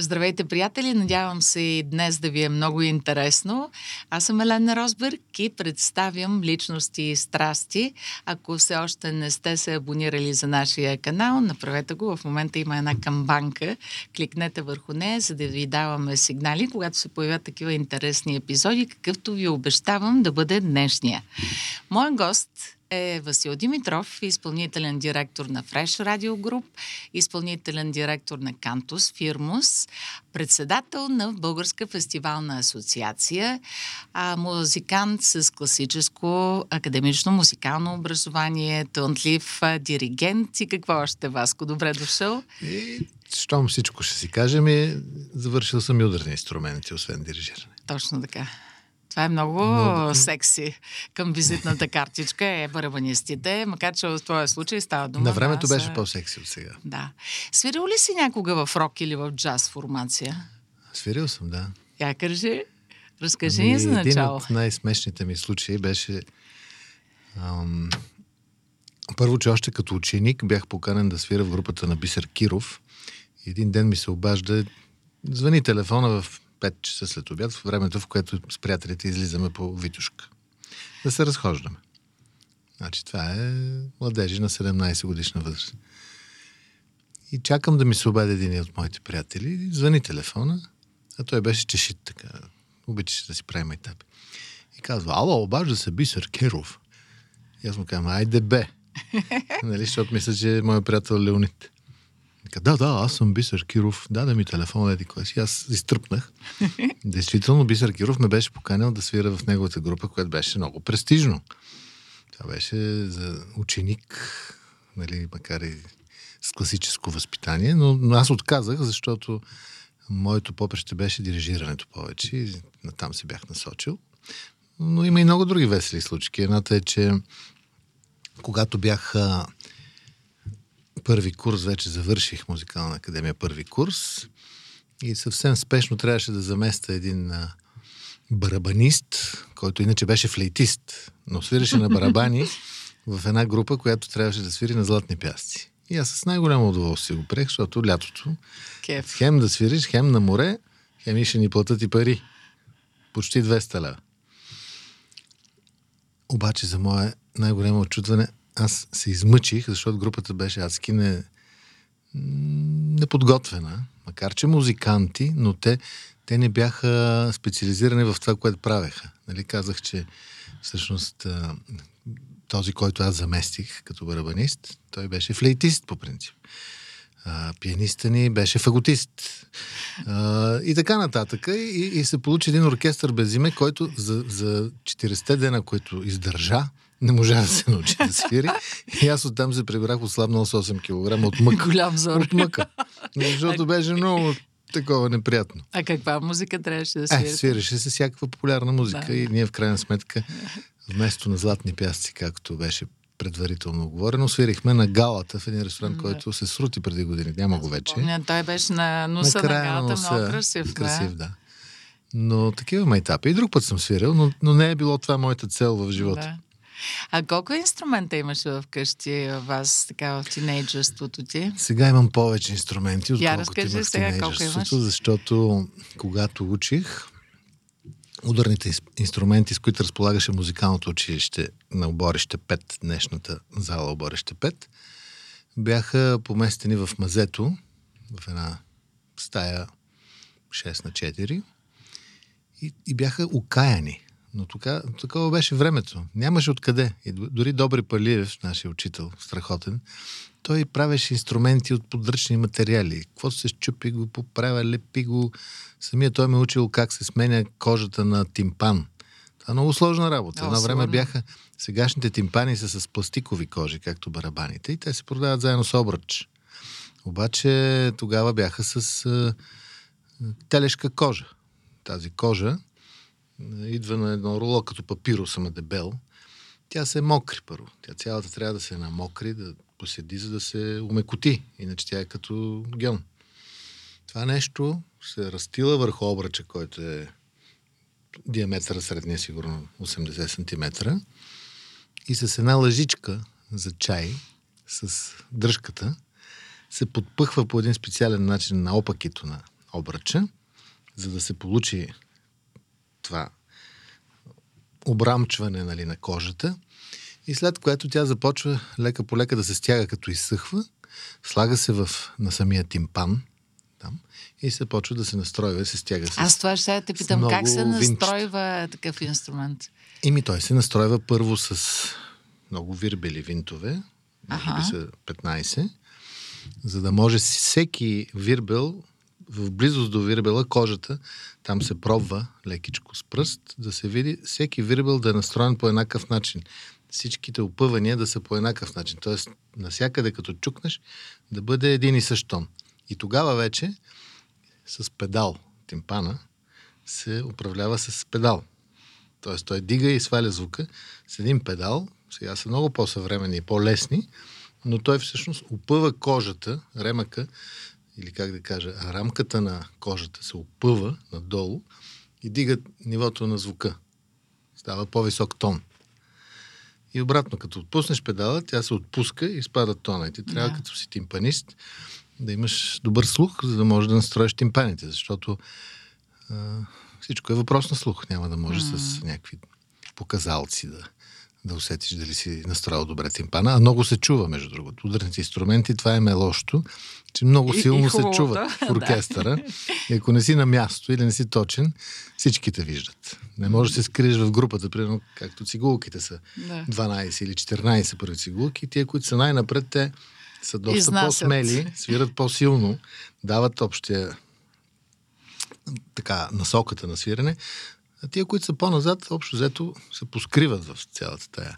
Здравейте, приятели! Надявам се и днес да ви е много интересно. Аз съм Елена Росберг и представям личности и страсти. Ако все още не сте се абонирали за нашия канал, направете го. В момента има една камбанка. Кликнете върху нея, за да ви даваме сигнали, когато се появят такива интересни епизоди, какъвто ви обещавам да бъде днешния. Моят гост е Васил Димитров, изпълнителен директор на Fresh Radio Group, изпълнителен директор на Кантус Фирмус, председател на Българска фестивална асоциация, а, музикант с класическо академично музикално образование, тънтлив диригент и какво още, Васко? Добре дошъл. И, щом всичко ще си кажем, завършил съм и ударни инструменти, освен дирижиране. Точно така. Това е много Но... секси към визитната картичка е барабанистите, макар че в твоя случай става дума. На времето да, беше по-секси от сега. Да. Свирил ли си някога в рок или в джаз формация? Свирил съм, да. Я кажи. Разкажи ами, ни за начало. Един от най-смешните ми случаи беше ам, първо, че още като ученик бях поканен да свира в групата на Бисер Киров. Един ден ми се обажда, звъни телефона в 5 часа след обяд, в времето, в което с приятелите излизаме по Витушка. Да се разхождаме. Значи това е младежи на 17 годишна възраст. И чакам да ми се обади един от моите приятели. Звъни телефона, а той беше чешит така. Обичаше да си прави майтапи. И казва, ало, обажда се Бисер Киров. И аз му казвам, айде бе. нали, защото мисля, че е моят приятел Леонид. Да, да, аз съм Бисер Киров. Даде ми телефон, еди кой си. Аз изтръпнах. Действително, Бисер Киров ме беше поканил да свира в неговата група, което беше много престижно. Това беше за ученик, нали, макар и с класическо възпитание, но, но аз отказах, защото моето попреще беше дирижирането повече и там се бях насочил. Но има и много други весели случки. Едната е, че когато бях първи курс, вече завърших музикална академия първи курс и съвсем спешно трябваше да заместа един а, барабанист, който иначе беше флейтист, но свиреше на барабани в една група, която трябваше да свири на златни пясци. И аз с най-голямо удоволствие го приех, защото лятото Кеф. хем да свириш, хем на море, хем и ще ни платят и пари. Почти 200 лева. Обаче за мое най-голямо очудване, аз се измъчих, защото групата беше адски не, неподготвена, макар че музиканти, но те, те не бяха специализирани в това, което правеха. Нали, казах, че всъщност този, който аз заместих като барабанист, той беше флейтист по принцип. А, пианиста ни беше фаготист. А, и така нататък. И, и се получи един оркестър без име, който за, за 40 дена, които издържа, не можа да се научи да свири. И аз оттам се прибрах отслабнал с 8 кг от мъка. Голям зор. От мъка. Защото беше много такова неприятно. А каква музика трябваше да свири? Е, свиреше се всякаква популярна музика да. и ние в крайна сметка вместо на златни пясъци, както беше предварително оговорено, свирихме на галата в един ресторант, да. който се срути преди години. Няма го вече. Помня, той беше на носа на, на галата, носа, много красив. Красив, да. да. Но такива майтапи. И друг път съм свирил, но, но не е било това моята цел в живота. Да. А колко инструмента имаше в къщи в вас, така в тинейджерството ти? Сега имам повече инструменти, отколкото имах в тинейджерството, защото когато учих, ударните инструменти, с които разполагаше музикалното училище на оборище 5, днешната зала оборище 5, бяха поместени в мазето, в една стая 6 на 4 и, и бяха окаяни. Но така, такова беше времето. Нямаше откъде. И дори Добри Палиев, нашия учител, страхотен, той правеше инструменти от подръчни материали. Какво се щупи, го поправя, лепи го. Самия той ме е учил как се сменя кожата на тимпан. Това е много сложна работа. Едно време бяха... Сегашните тимпани са с пластикови кожи, както барабаните, и те се продават заедно с обръч. Обаче тогава бяха с а, телешка кожа. Тази кожа идва на едно руло като папиро, ама дебел. Тя се мокри първо. Тя цялата трябва да се намокри, да поседи, за да се умекоти. Иначе тя е като гьон. Това нещо се разтила върху обръча, който е диаметъра средния сигурно 80 см и с една лъжичка за чай с дръжката се подпъхва по един специален начин на опакито на обръча, за да се получи това обрамчване нали, на кожата и след което тя започва лека по лека да се стяга като изсъхва, слага се в, на самия тимпан там и се почва да се настройва, се стяга с Аз това ще те питам, как се настройва винчета. такъв инструмент? Ими той се настройва първо с много вирбели винтове, може би са 15, за да може всеки вирбел в близост до вирбела кожата, там се пробва лекичко с пръст, да се види всеки вирбел да е настроен по еднакъв начин. Всичките опъвания да са по еднакъв начин. Тоест, насякъде като чукнеш, да бъде един и същ тон. И тогава вече с педал, тимпана, се управлява с педал. Тоест, той дига и сваля звука с един педал. Сега са много по-съвремени и по-лесни, но той всъщност опъва кожата, ремъка, или как да кажа, рамката на кожата се опъва надолу и дига нивото на звука. Става по-висок тон. И обратно, като отпуснеш педала, тя се отпуска и спада тона. И ти трябва, yeah. като си тимпанист, да имаш добър слух, за да можеш да настроиш тимпаните, защото а, всичко е въпрос на слух. Няма да може mm. с някакви показалци да, да усетиш дали си настроил добре тимпана. А много се чува, между другото. Ударните инструменти, това е лошото, че много силно и, и се чуват в оркестъра. и ако не си на място или не си точен, всички те виждат. Не можеш да се скриеш в групата, примерно, както цигулките са. Да. 12 или 14 първи цигулки. Тия, които са най-напред, те са доста Изнасят. по-смели, свират по-силно, дават общия така, насоката на свирене, а тия, които са по-назад, общо взето се поскриват в цялата тая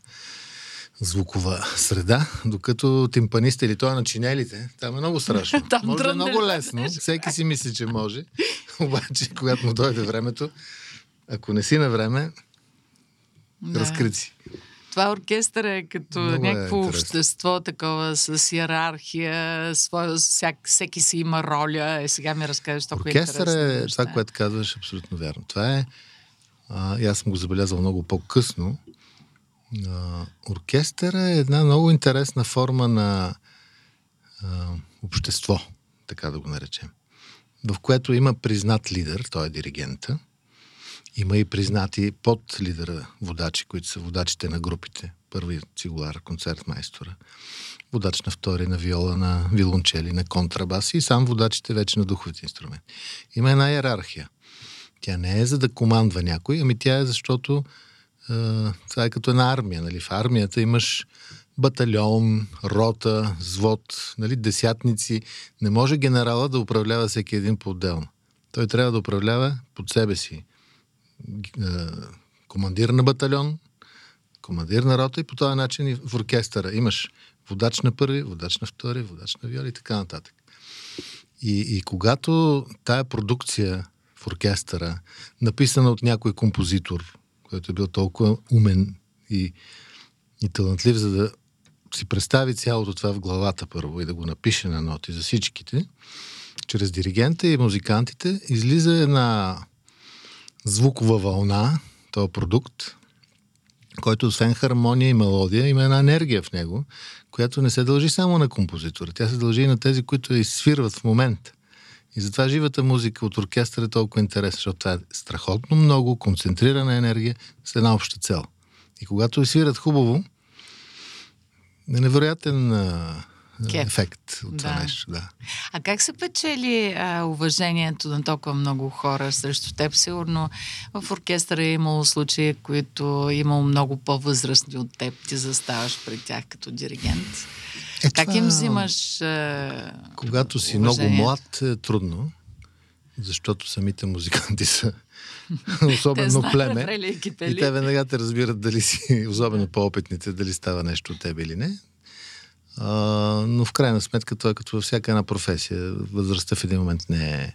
звукова среда, докато тимпаниста или това на чинелите, там е много страшно. там може да е много лесно, всеки си мисли, че може, обаче когато му дойде времето, ако не си на време, да. разкрити. Това оркестър е като Много е някакво е общество, такова с иерархия, своя, всяк, всеки си има роля. Е, сега ми разкажеш толкова Оркестър е това, което казваш, абсолютно вярно. Това е, а, и аз съм го забелязал много по-късно, а, оркестър е една много интересна форма на а, общество, така да го наречем, в което има признат лидер, той е диригента, има и признати под лидера водачи, които са водачите на групите. Първи цигулар, концерт майстора, водач на втори, на виола, на вилончели, на контрабас и сам водачите вече на духовите инструменти. Има една иерархия. Тя не е за да командва някой, ами тя е защото е, това е като една армия. Нали? В армията имаш батальон, рота, звод, нали? десятници. Не може генерала да управлява всеки един по-отделно. Той трябва да управлява под себе си е, командир на батальон, командир на рота и по този начин и в оркестъра имаш водач на първи, водач на втори, водач на виоли и така нататък. И, и когато тая продукция в оркестъра, написана от някой композитор, който е бил толкова умен и, и талантлив, за да си представи цялото това в главата първо и да го напише на ноти за всичките, чрез диригента и музикантите, излиза една звукова вълна, този продукт, който освен хармония и мелодия, има една енергия в него, която не се дължи само на композитора. Тя се дължи и на тези, които я изсвирват в момента. И затова живата музика от оркестър е толкова интересна, защото това е страхотно много концентрирана енергия с една обща цел. И когато свират хубаво, е невероятен а, Кеф. ефект от това да. нещо. Да. А как се печели а, уважението на толкова много хора срещу теб? Сигурно в оркестъра е имало случаи, които е имало много по-възрастни от теб. Ти заставаш пред тях като диригент. Е, как това... им взимаш а... Когато си много млад, е трудно, защото самите музиканти са особено племе. И те веднага те разбират дали си, особено по-опитните, дали става нещо от тебе или не. А, но в крайна сметка това е като във всяка една професия. Възрастта в един момент не е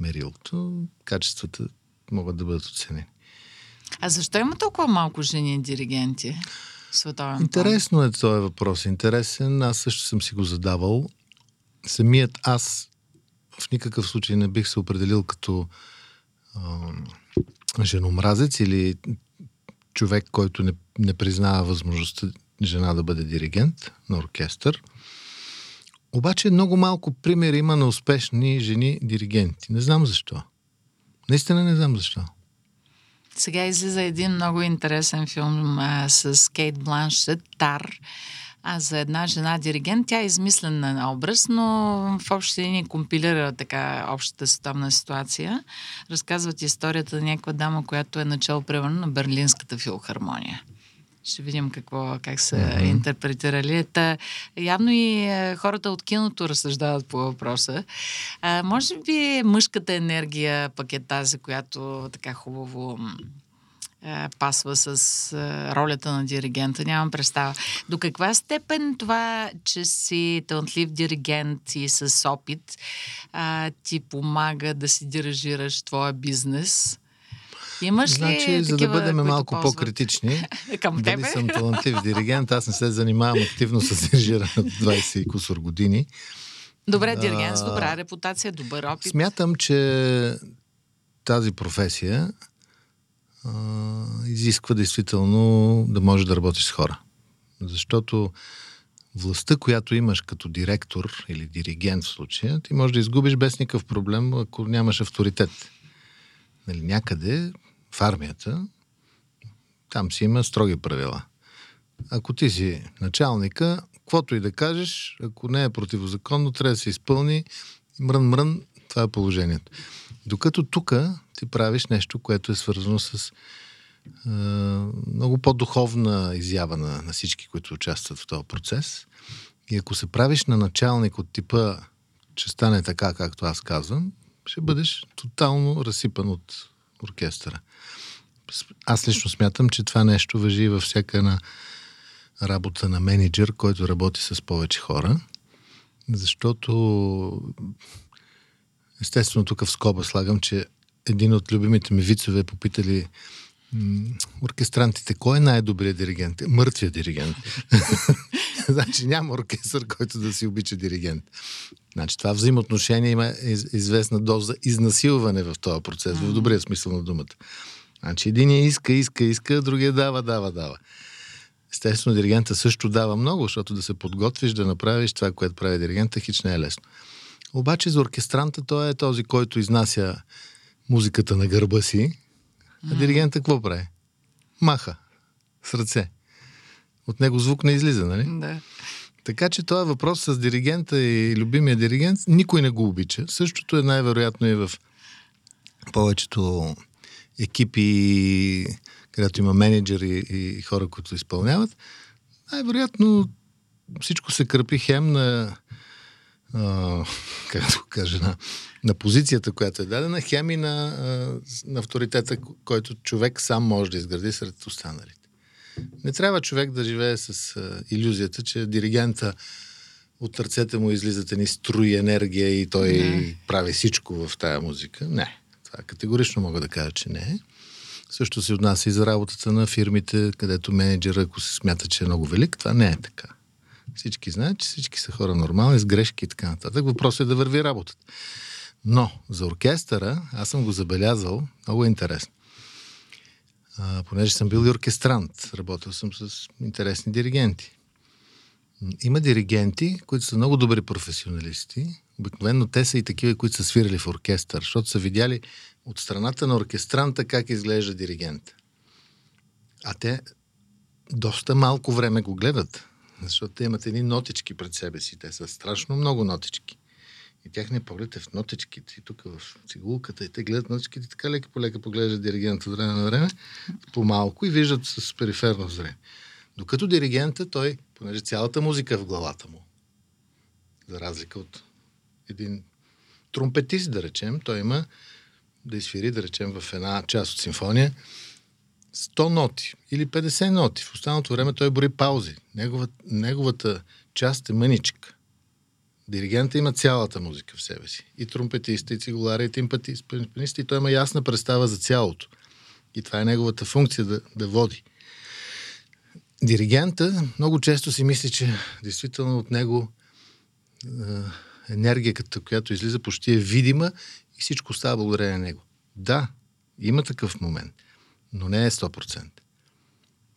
мерилото. Качествата могат да бъдат оценени. А защо има толкова малко жени диригенти? Световен Интересно е този въпрос. Интересен. Аз също съм си го задавал. Самият аз в никакъв случай не бих се определил като а, женомразец или човек, който не, не признава възможността жена да бъде диригент на оркестър. Обаче много малко примери има на успешни жени диригенти. Не знам защо. Наистина не знам защо. Сега излиза един много интересен филм а, с Кейт Бланшет, Тар. А за една жена диригент, тя е измислена на образ, но в общи линии компилира така общата световна ситуация. Разказват историята на някаква дама, която е начало примерно на Берлинската филхармония. Ще видим какво, как са mm-hmm. интерпретирали. Та, явно и е, хората от киното разсъждават по въпроса. А, може би мъжката енергия пък е тази, която така хубаво е, пасва с е, ролята на диригента. Нямам представа. До каква степен това, че си талантлив диригент и с опит, а, ти помага да си дирижираш твоя бизнес? Имаш значи, ли за да бъдем малко ползват? по-критични, Към дали тебе? съм талантлив диригент, аз не се занимавам активно с дирижиране от 20 и кусор години. Добре, диригент с добра репутация, добър опит. Смятам, че тази професия а, изисква действително да можеш да работиш с хора. Защото властта, която имаш като директор или диригент в случая, ти можеш да изгубиш без никакъв проблем, ако нямаш авторитет. Нали, някъде в армията там си има строги правила. Ако ти си началника, каквото и да кажеш, ако не е противозаконно, трябва да се изпълни. Мрън-мрън, това е положението. Докато тук ти правиш нещо, което е свързано с е, много по-духовна изява на, на всички, които участват в този процес. И ако се правиш на началник от типа, че стане така, както аз казвам, ще бъдеш тотално разсипан от оркестъра. Аз лично смятам, че това нещо въжи във всяка една работа на менеджер, който работи с повече хора, защото естествено тук в скоба слагам, че един от любимите ми вицове е попитали оркестрантите, кой е най-добрият диригент? Мъртвия диригент. значи няма оркестър, който да си обича диригент. Значи това взаимоотношение има известна доза изнасилване в този процес, в добрия смисъл на думата. Значи един иска, иска, иска, другия дава, дава, дава. Естествено, диригента също дава много, защото да се подготвиш да направиш това, което прави диригента, хич не е лесно. Обаче за оркестранта той е този, който изнася музиката на гърба си, а диригента какво прави? Маха с ръце. От него звук не излиза, нали? Да. Така че този въпрос с диригента и любимия диригент, никой не го обича. Същото е най-вероятно и в повечето екипи, където има менеджери и хора, които изпълняват. Най-вероятно всичко се кръпи хем на а, как да кажа, на, на позицията, която е дадена, хем и на, на авторитета, който човек сам може да изгради сред останалите. Не трябва човек да живее с а, иллюзията, че диригента от ръцете му излизат едни струи енергия и той не. прави всичко в тая музика. Не. Това категорично мога да кажа, че не. Също се отнася и за работата на фирмите, където менеджера, ако се смята, че е много велик, това не е така. Всички знаят, че всички са хора нормални, с грешки и така нататък. Въпросът е да върви работата. Но за оркестъра, аз съм го забелязал, много е интересно. А, понеже съм бил и оркестрант, работил съм с интересни диригенти. Има диригенти, които са много добри професионалисти. Обикновено те са и такива, които са свирили в оркестър, защото са видяли от страната на оркестранта как изглежда диригент. А те доста малко време го гледат. Защото те имат едни нотички пред себе си. Те са страшно много нотички. И тяхният поглед е в нотичките. И тук в цигулката. И те гледат нотичките така лека по лека поглеждат диригента от време на време, по-малко и виждат с периферно зрение. Докато диригента, той, понеже цялата музика е в главата му, за разлика от един тромпетист, да речем, той има да изфири, да речем, в една част от симфония 100 ноти или 50 ноти. В останалото време той бори паузи. Неговата, неговата част е мъничка. Диригента има цялата музика в себе си. И тромпетиста, и цигулара, и тимпаниста, и той има ясна представа за цялото. И това е неговата функция да, да води. Диригента много често си мисли, че действително от него енергията, която излиза, почти е видима и всичко става благодарение на него. Да, има такъв момент но не е 100%.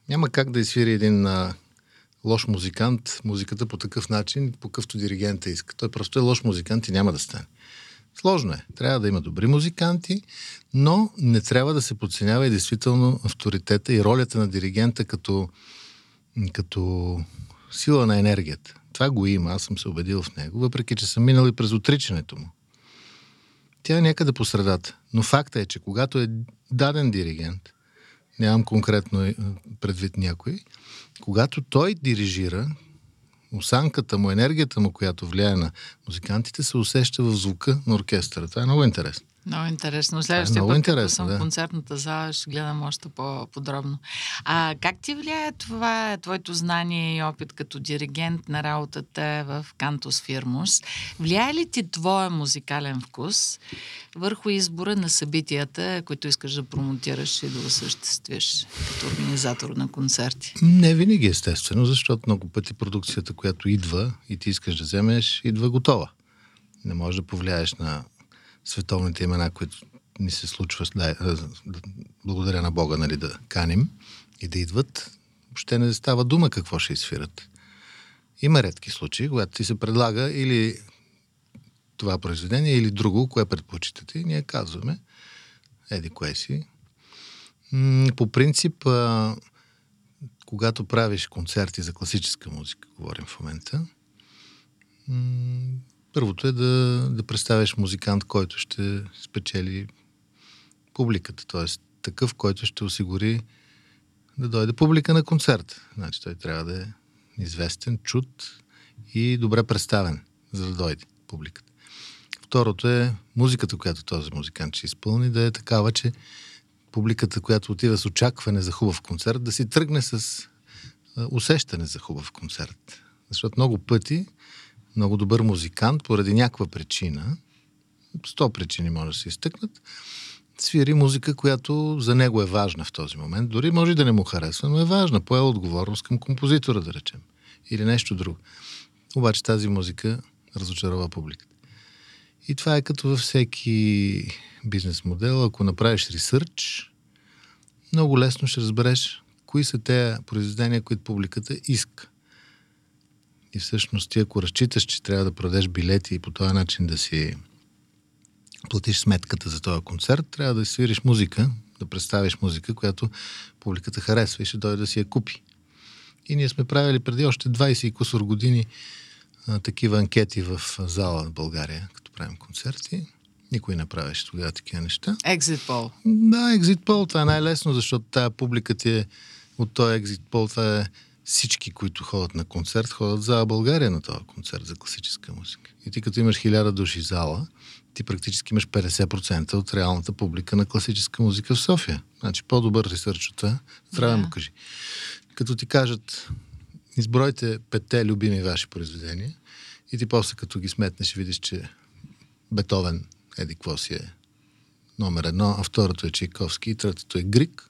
Няма как да изфири един а, лош музикант музиката по такъв начин, по какъвто диригента иска. Той просто е лош музикант и няма да стане. Сложно е. Трябва да има добри музиканти, но не трябва да се подценява и действително авторитета и ролята на диригента като, като сила на енергията. Това го има, аз съм се убедил в него, въпреки че съм минал и през отричането му. Тя е някъде по средата. Но факта е, че когато е даден диригент, нямам конкретно е, предвид някой, когато той дирижира, осанката му, енергията му, която влияе на музикантите, се усеща в звука на оркестъра. Това е много интересно. Много интересно. Следващия път, интересно, съм да. в концертната зала, ще гледам още по-подробно. А как ти влияе това, твоето знание и опит като диригент на работата в Кантос Фирмус? Влияе ли ти твоя музикален вкус върху избора на събитията, които искаш да промотираш и да осъществиш като организатор на концерти? Не винаги естествено, защото много пъти продукцията, която идва и ти искаш да вземеш, идва готова. Не можеш да повлияеш на световните имена, които ни се случва, да, благодаря на Бога, нали, да каним и да идват, въобще не става дума какво ще изфират. Има редки случаи, когато ти се предлага или това произведение, или друго, кое предпочитате, и ние казваме, еди кое си. По принцип, когато правиш концерти за класическа музика, говорим в момента, Първото е да, да представиш музикант, който ще спечели публиката, т.е. такъв, който ще осигури да дойде публика на концерт. Значи той трябва да е известен, чут и добре представен, за да дойде публиката. Второто е музиката, която този музикант ще изпълни, да е такава, че публиката, която отива с очакване за хубав концерт, да си тръгне с усещане за хубав концерт. Защото много пъти много добър музикант, поради някаква причина, сто причини може да се изтъкнат, свири музика, която за него е важна в този момент. Дори може да не му харесва, но е важна. Поел отговорност към композитора, да речем. Или нещо друго. Обаче тази музика разочарова публиката. И това е като във всеки бизнес модел. Ако направиш ресърч, много лесно ще разбереш кои са те произведения, които публиката иска. И всъщност ти ако разчиташ, че трябва да продадеш билети и по този начин да си платиш сметката за този концерт, трябва да свириш музика, да представиш музика, която публиката харесва и ще дойде да си я купи. И ние сме правили преди още 20 и кусор години а, такива анкети в зала в България, като правим концерти. Никой не правеше тогава такива неща. Exit Poll. Да, Exit Poll. Това е най-лесно, защото тая публика ти е от този Exit Poll. Това е всички, които ходят на концерт, ходят за България на този концерт за класическа музика. И ти като имаш хиляда души зала, ти практически имаш 50% от реалната публика на класическа музика в София. Значи по-добър ресърч от трябва да му кажи. Като ти кажат, избройте петте любими ваши произведения и ти после като ги сметнеш видиш, че Бетовен, еди какво си е номер едно, а второто е Чайковски и третото е Грик,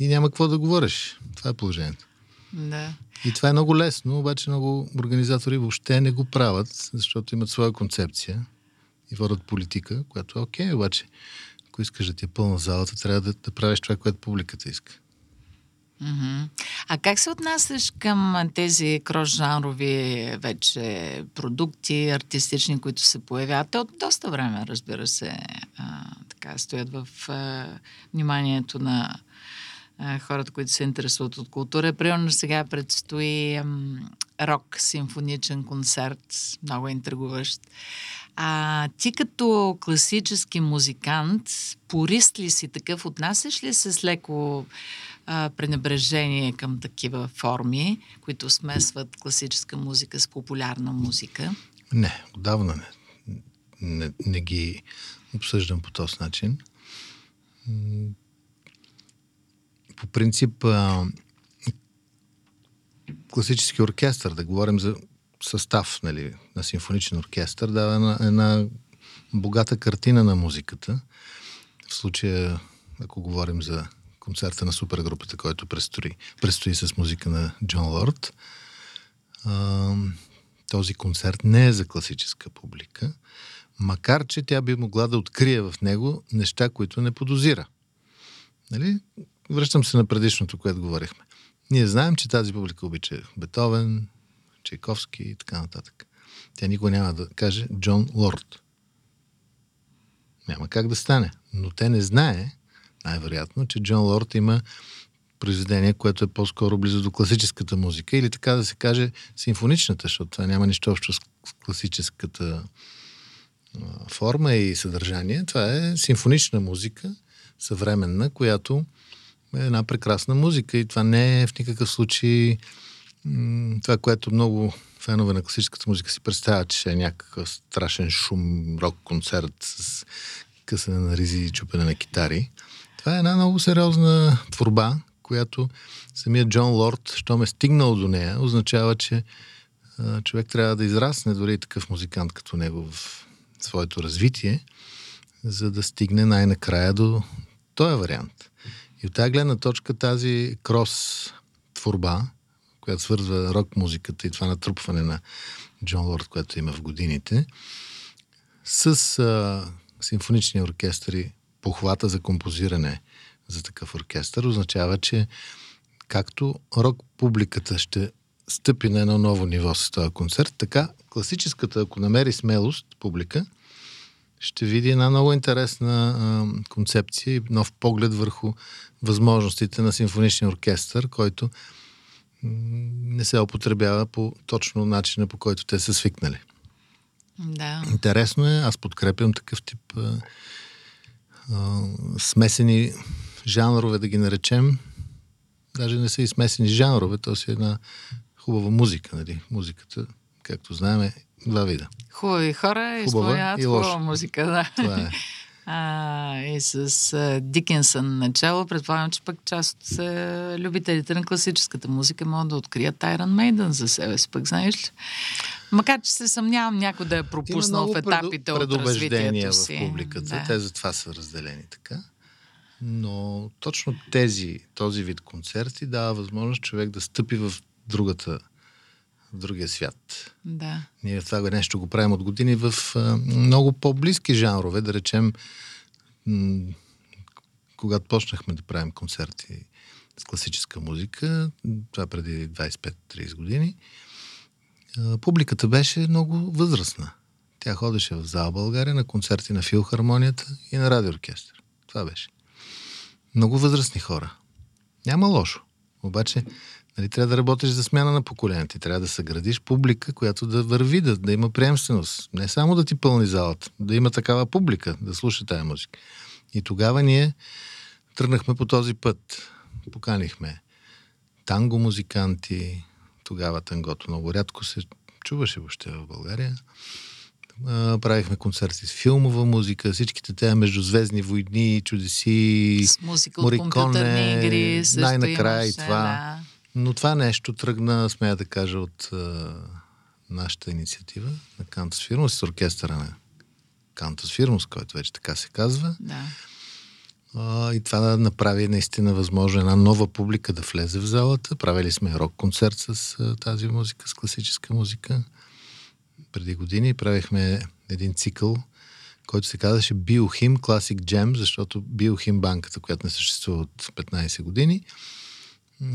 и няма какво да говориш. Това е положението. Да. И това е много лесно, обаче много организатори въобще не го правят, защото имат своя концепция и водят политика, която е окей, обаче ако искаш да ти е пълна залата, трябва да, да правиш това, което публиката иска. Mm-hmm. А как се отнасяш към тези крос-жанрови вече продукти, артистични, които се появяват? Те от доста време, разбира се, а, така стоят в а, вниманието на хората, които се интересуват от култура. Примерно сега предстои рок симфоничен концерт, много интригуващ. А ти като класически музикант, порист ли си такъв, отнасяш ли се с леко а, пренебрежение към такива форми, които смесват класическа музика с популярна музика? Не, отдавна не. Не, не ги обсъждам по този начин по принцип а, класически оркестър, да говорим за състав нали, на симфоничен оркестър, дава една, една богата картина на музиката. В случая, ако говорим за концерта на супергрупата, който предстои, предстои с музика на Джон Лорд, а, този концерт не е за класическа публика, макар че тя би могла да открие в него неща, които не подозира. Нали? Връщам се на предишното, което говорихме. Ние знаем, че тази публика обича Бетовен, Чайковски и така нататък. Тя никога няма да каже Джон Лорд. Няма как да стане. Но те не знае, най-вероятно, че Джон Лорд има произведение, което е по-скоро близо до класическата музика или така да се каже симфоничната, защото това няма нищо общо с класическата форма и съдържание. Това е симфонична музика, съвременна, която една прекрасна музика и това не е в никакъв случай това, което много фенове на класическата музика си представят, че е някакъв страшен шум, рок-концерт с късане на ризи и чупене на китари. Това е една много сериозна творба, която самият Джон Лорд, що ме стигнал до нея, означава, че човек трябва да израсне дори и такъв музикант като него в своето развитие, за да стигне най-накрая до този вариант. И от тази гледна точка тази крос творба, която свързва рок музиката и това натрупване на Джон Лорд, което има в годините, с а, симфонични оркестри, похвата за композиране за такъв оркестър, означава, че както рок публиката ще стъпи на едно ново ниво с този концерт, така класическата, ако намери смелост, публика, ще види една много интересна а, концепция и нов поглед върху възможностите на симфоничния оркестър, който не се употребява по точно начина, по който те са свикнали. Да. Интересно е, аз подкрепям такъв тип а, а, смесени жанрове, да ги наречем. Даже не са и смесени жанрове, то си е една хубава музика. Нали? Музиката, както знаем, е два вида. Хубави хора изпълняват хубава музика. Да. Това е. А, и с а, Дикенсън начало, предполагам, че пък част от а, любителите на класическата музика могат да открият Iron Maiden за себе си, пък знаеш ли? Макар, че се съмнявам някой да е пропуснал в етапите от развитието си. в публиката, да. те затова са разделени така. Но точно тези, този вид концерти дава възможност човек да стъпи в другата в другия свят. Да. Ние това нещо го правим от години в а, много по-близки жанрове, да речем, м- когато почнахме да правим концерти с класическа музика, това преди 25-30 години, а, публиката беше много възрастна. Тя ходеше в зала България на концерти на филхармонията и на радиооркестър. Това беше. Много възрастни хора. Няма лошо. Обаче Нали, трябва да работиш за смяна на поколенията. Трябва да съградиш публика, която да върви, да, да има приемственост. Не само да ти пълни залата, да има такава публика, да слуша тая музика. И тогава ние тръгнахме по този път. Поканихме танго музиканти, тогава тангото много рядко се чуваше въобще в България. правихме концерти с филмова музика, всичките тези междузвездни войни, чудеси, с музика Мориконе, игри, най-накрая и това. Да. Но това нещо тръгна, смея да кажа, от а, нашата инициатива на Кантус Фирмус, с оркестъра на Кантус Фирмус, който вече така се казва. Да. А, и това да направи наистина възможно една нова публика да влезе в залата. Правили сме рок-концерт с а, тази музика, с класическа музика. Преди години правихме един цикъл, който се казваше Биохим Classic Jam, защото Биохим банката, която не съществува от 15 години,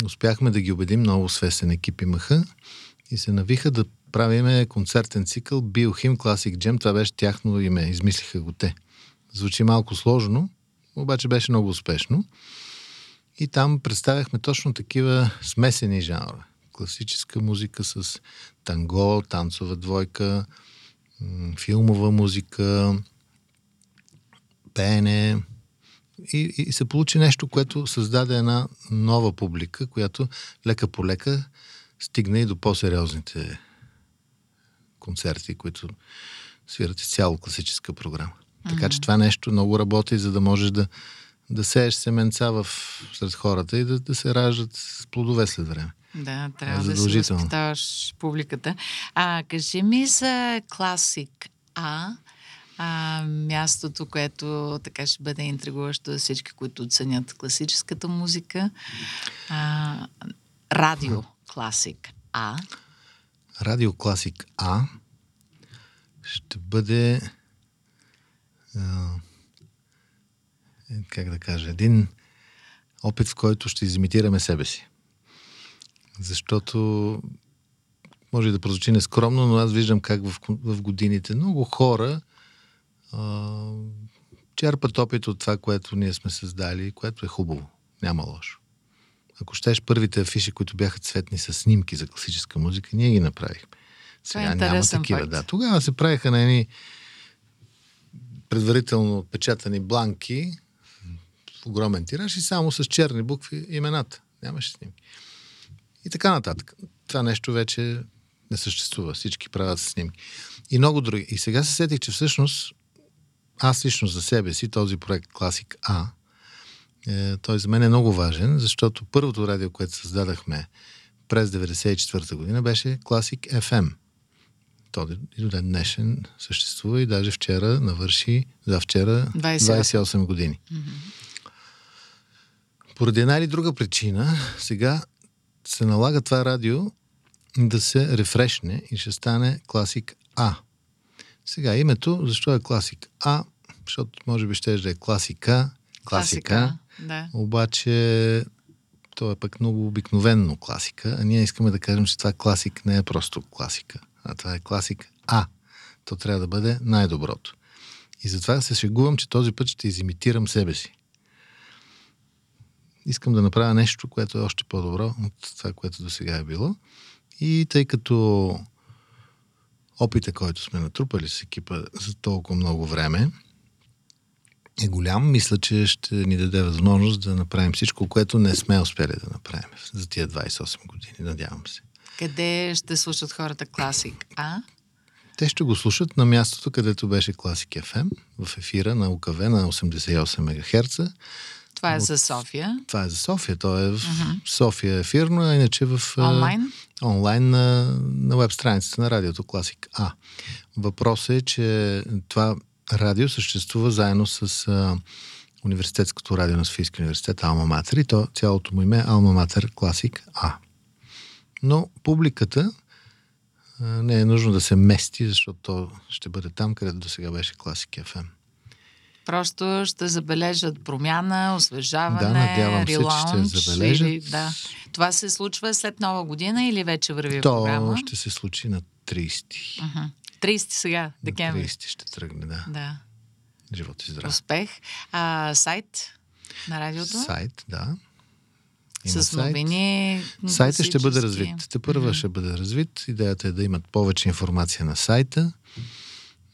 успяхме да ги убедим, много свестен екип имаха и се навиха да правиме концертен цикъл Biohim Classic Jam. Това беше тяхно име, измислиха го те. Звучи малко сложно, обаче беше много успешно. И там представяхме точно такива смесени жанрове. Класическа музика с танго, танцова двойка, филмова музика, пеене, и, и се получи нещо, което създаде една нова публика, която лека по лека стигна и до по-сериозните концерти, които свират цяло класическа програма. Mm-hmm. Така че това нещо много работи, за да можеш да, да сееш семенца в, сред хората и да, да се раждат с плодове след време. Да, трябва да се възпитаваш публиката. А, кажи ми за класик А а, мястото, което така ще бъде интригуващо за всички, които оценят класическата музика. А, радио Класик А. Радио Класик А ще бъде а, как да кажа, един опит, в който ще изимитираме себе си. Защото може да прозвучи нескромно, но аз виждам как в, в годините много хора а, черпат опит от това, което ние сме създали, което е хубаво. Няма лошо. Ако щеш първите афиши, които бяха цветни с снимки за класическа музика, ние ги направихме. Сега е няма такива. Факт. Да, тогава се правиха на едни предварително отпечатани бланки в огромен тираж и само с черни букви имената. Нямаше снимки. И така нататък. Това нещо вече не съществува. Всички правят снимки. И много други. И сега се сетих, че всъщност аз лично за себе си този проект Класик А, е, той за мен е много важен, защото първото радио, което създадахме през 1994 година, беше Класик FM. То и до ден днешен съществува и даже вчера навърши, за вчера 28, 28 години. Mm-hmm. Поради една или друга причина, сега се налага това радио да се рефрешне и ще стане класик А. Сега името, защо е класик А? Защото може би ще е класика, класика, класика, да. обаче то е пък много обикновенно класика, а ние искаме да кажем, че това класик не е просто класика, а това е класик А. То трябва да бъде най-доброто. И затова се шегувам, че този път ще изимитирам себе си искам да направя нещо, което е още по-добро от това, което до сега е било. И тъй като опита, който сме натрупали с екипа за толкова много време, е голям, мисля, че ще ни даде възможност да направим всичко, което не сме успели да направим за тия 28 години, надявам се. Къде ще слушат хората класик? А? Те ще го слушат на мястото, където беше Класик FM, в ефира на УКВ на 88 МГц. Това е от... за София. Това е за София. То е в uh-huh. София ефирно, а иначе в... Онлайн? онлайн на, на веб страницата на радиото Класик А. Въпросът е, че това радио съществува заедно с а, университетското радио на Софийския университет Алма Матер и то цялото му име е Алма Матер Класик А. Но публиката а, не е нужно да се мести, защото то ще бъде там, където до сега беше Класик FM. Просто ще забележат промяна, освежаване, да, надявам релаунч, се, че ще забележат. Или, да. Това се случва след нова година или вече върви То програма? ще се случи на 30. Uh-huh. 30 сега, декември. 30 ще тръгне, да. Да. Живот и здраве. Успех. А, сайт на радиото? Сайт, да. Има с новини. Сайтът ще бъде развит. Те първа mm-hmm. ще бъде развит. Идеята е да имат повече информация на сайта,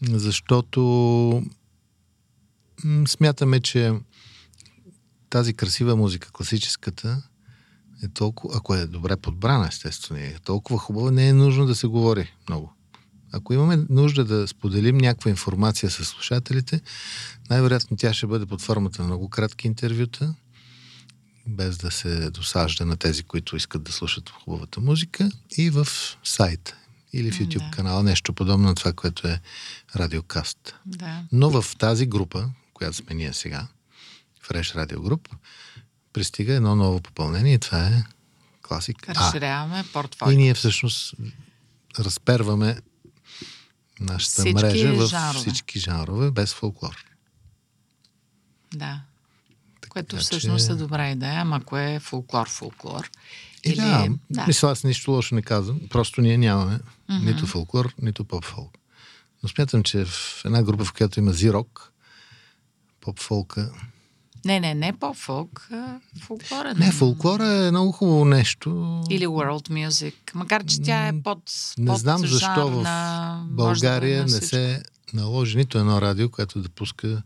защото смятаме, че тази красива музика, класическата, е толкова, ако е добре подбрана, естествено, е толкова хубава, не е нужно да се говори много. Ако имаме нужда да споделим някаква информация с слушателите, най-вероятно тя ще бъде под формата на много кратки интервюта, без да се досажда на тези, които искат да слушат хубавата музика, и в сайта или в YouTube да. канала, нещо подобно на това, което е радиокаст. Да. Но в тази група, която сме ние сега, Fresh Radio Group, пристига едно ново попълнение и това е класик Разширяваме портфолио. И ние всъщност разперваме нашата всички мрежа в жанрове. всички жанрове, без фолклор. Да. Така, Което всъщност че... е добра идея, ама ако е фолклор, фолклор. И Или... да, да. мисля, аз нищо лошо не казвам. Просто ние нямаме mm-hmm. нито фолклор, нито поп-фолк. Но смятам, че в една група, в която има зирок, поп-фолка... Не, не, не поп-фолк, фолклора. Не, фолклора е много хубаво нещо. Или world music, макар че тя е под Не под знам защо в България да не се наложи нито едно радио, което да пуска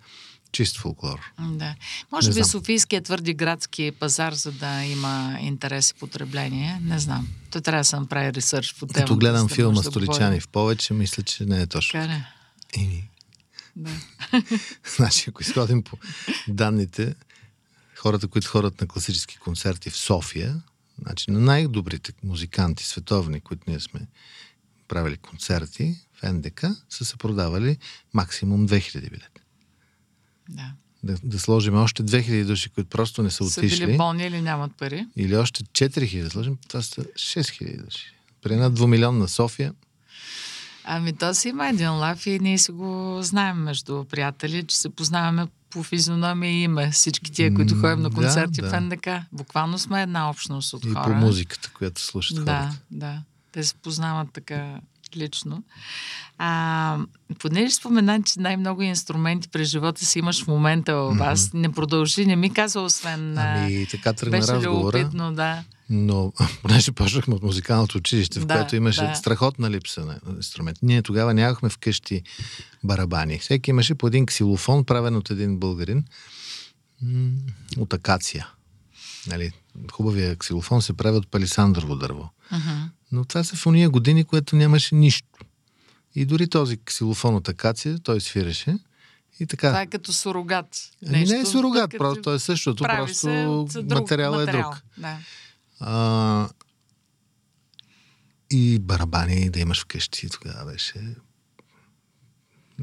чист фолклор. Да. Може не би знам. Софийският твърди градски пазар, за да има интерес и потребление. Не знам. То трябва да съм прави ресърч по темата. Като гледам да филма Столичани в повече, мисля, че не е точно. И... Да. значи, ако изходим по данните, хората, които ходят на класически концерти в София, значи на най-добрите музиканти световни, които ние сме правили концерти в НДК, са се продавали максимум 2000 билета. Да. Да, да сложим още 2000 души, които просто не са отишли. Са били болни или нямат пари. Или още 4000 да сложим, това са 6000 души. При една двумилионна София. Ами то си има един лав и ние си го знаем между приятели, че се познаваме по физиономия има всички тия, които ходим на концерти да, в НДК. Буквално сме една общност от и хора. И по музиката, която слушат да, хората. Да, да. Те се познават така лично. А, понеже спомена, че най-много инструменти през живота си имаш в момента в вас, mm-hmm. не продължи, не ми каза, освен... Ами, така тръгна беше разговора. Любопитно, да. Но, понеже почнахме от музикалното училище, в да, което имаше да. страхотна липса на инструмент. Ние тогава нямахме вкъщи барабани. Всеки имаше по един ксилофон, правен от един българин от акация. Нали, хубавия ксилофон се прави от палисандрово дърво. Uh-huh. Но това са в уния години, което нямаше нищо. И дори този ксилофон от акация, той свиреше. И така. Това е като сурогат. Ами не е сурогат, като... просто е същото, просто материал е друг. Да. А, и барабани да имаш вкъщи, тогава беше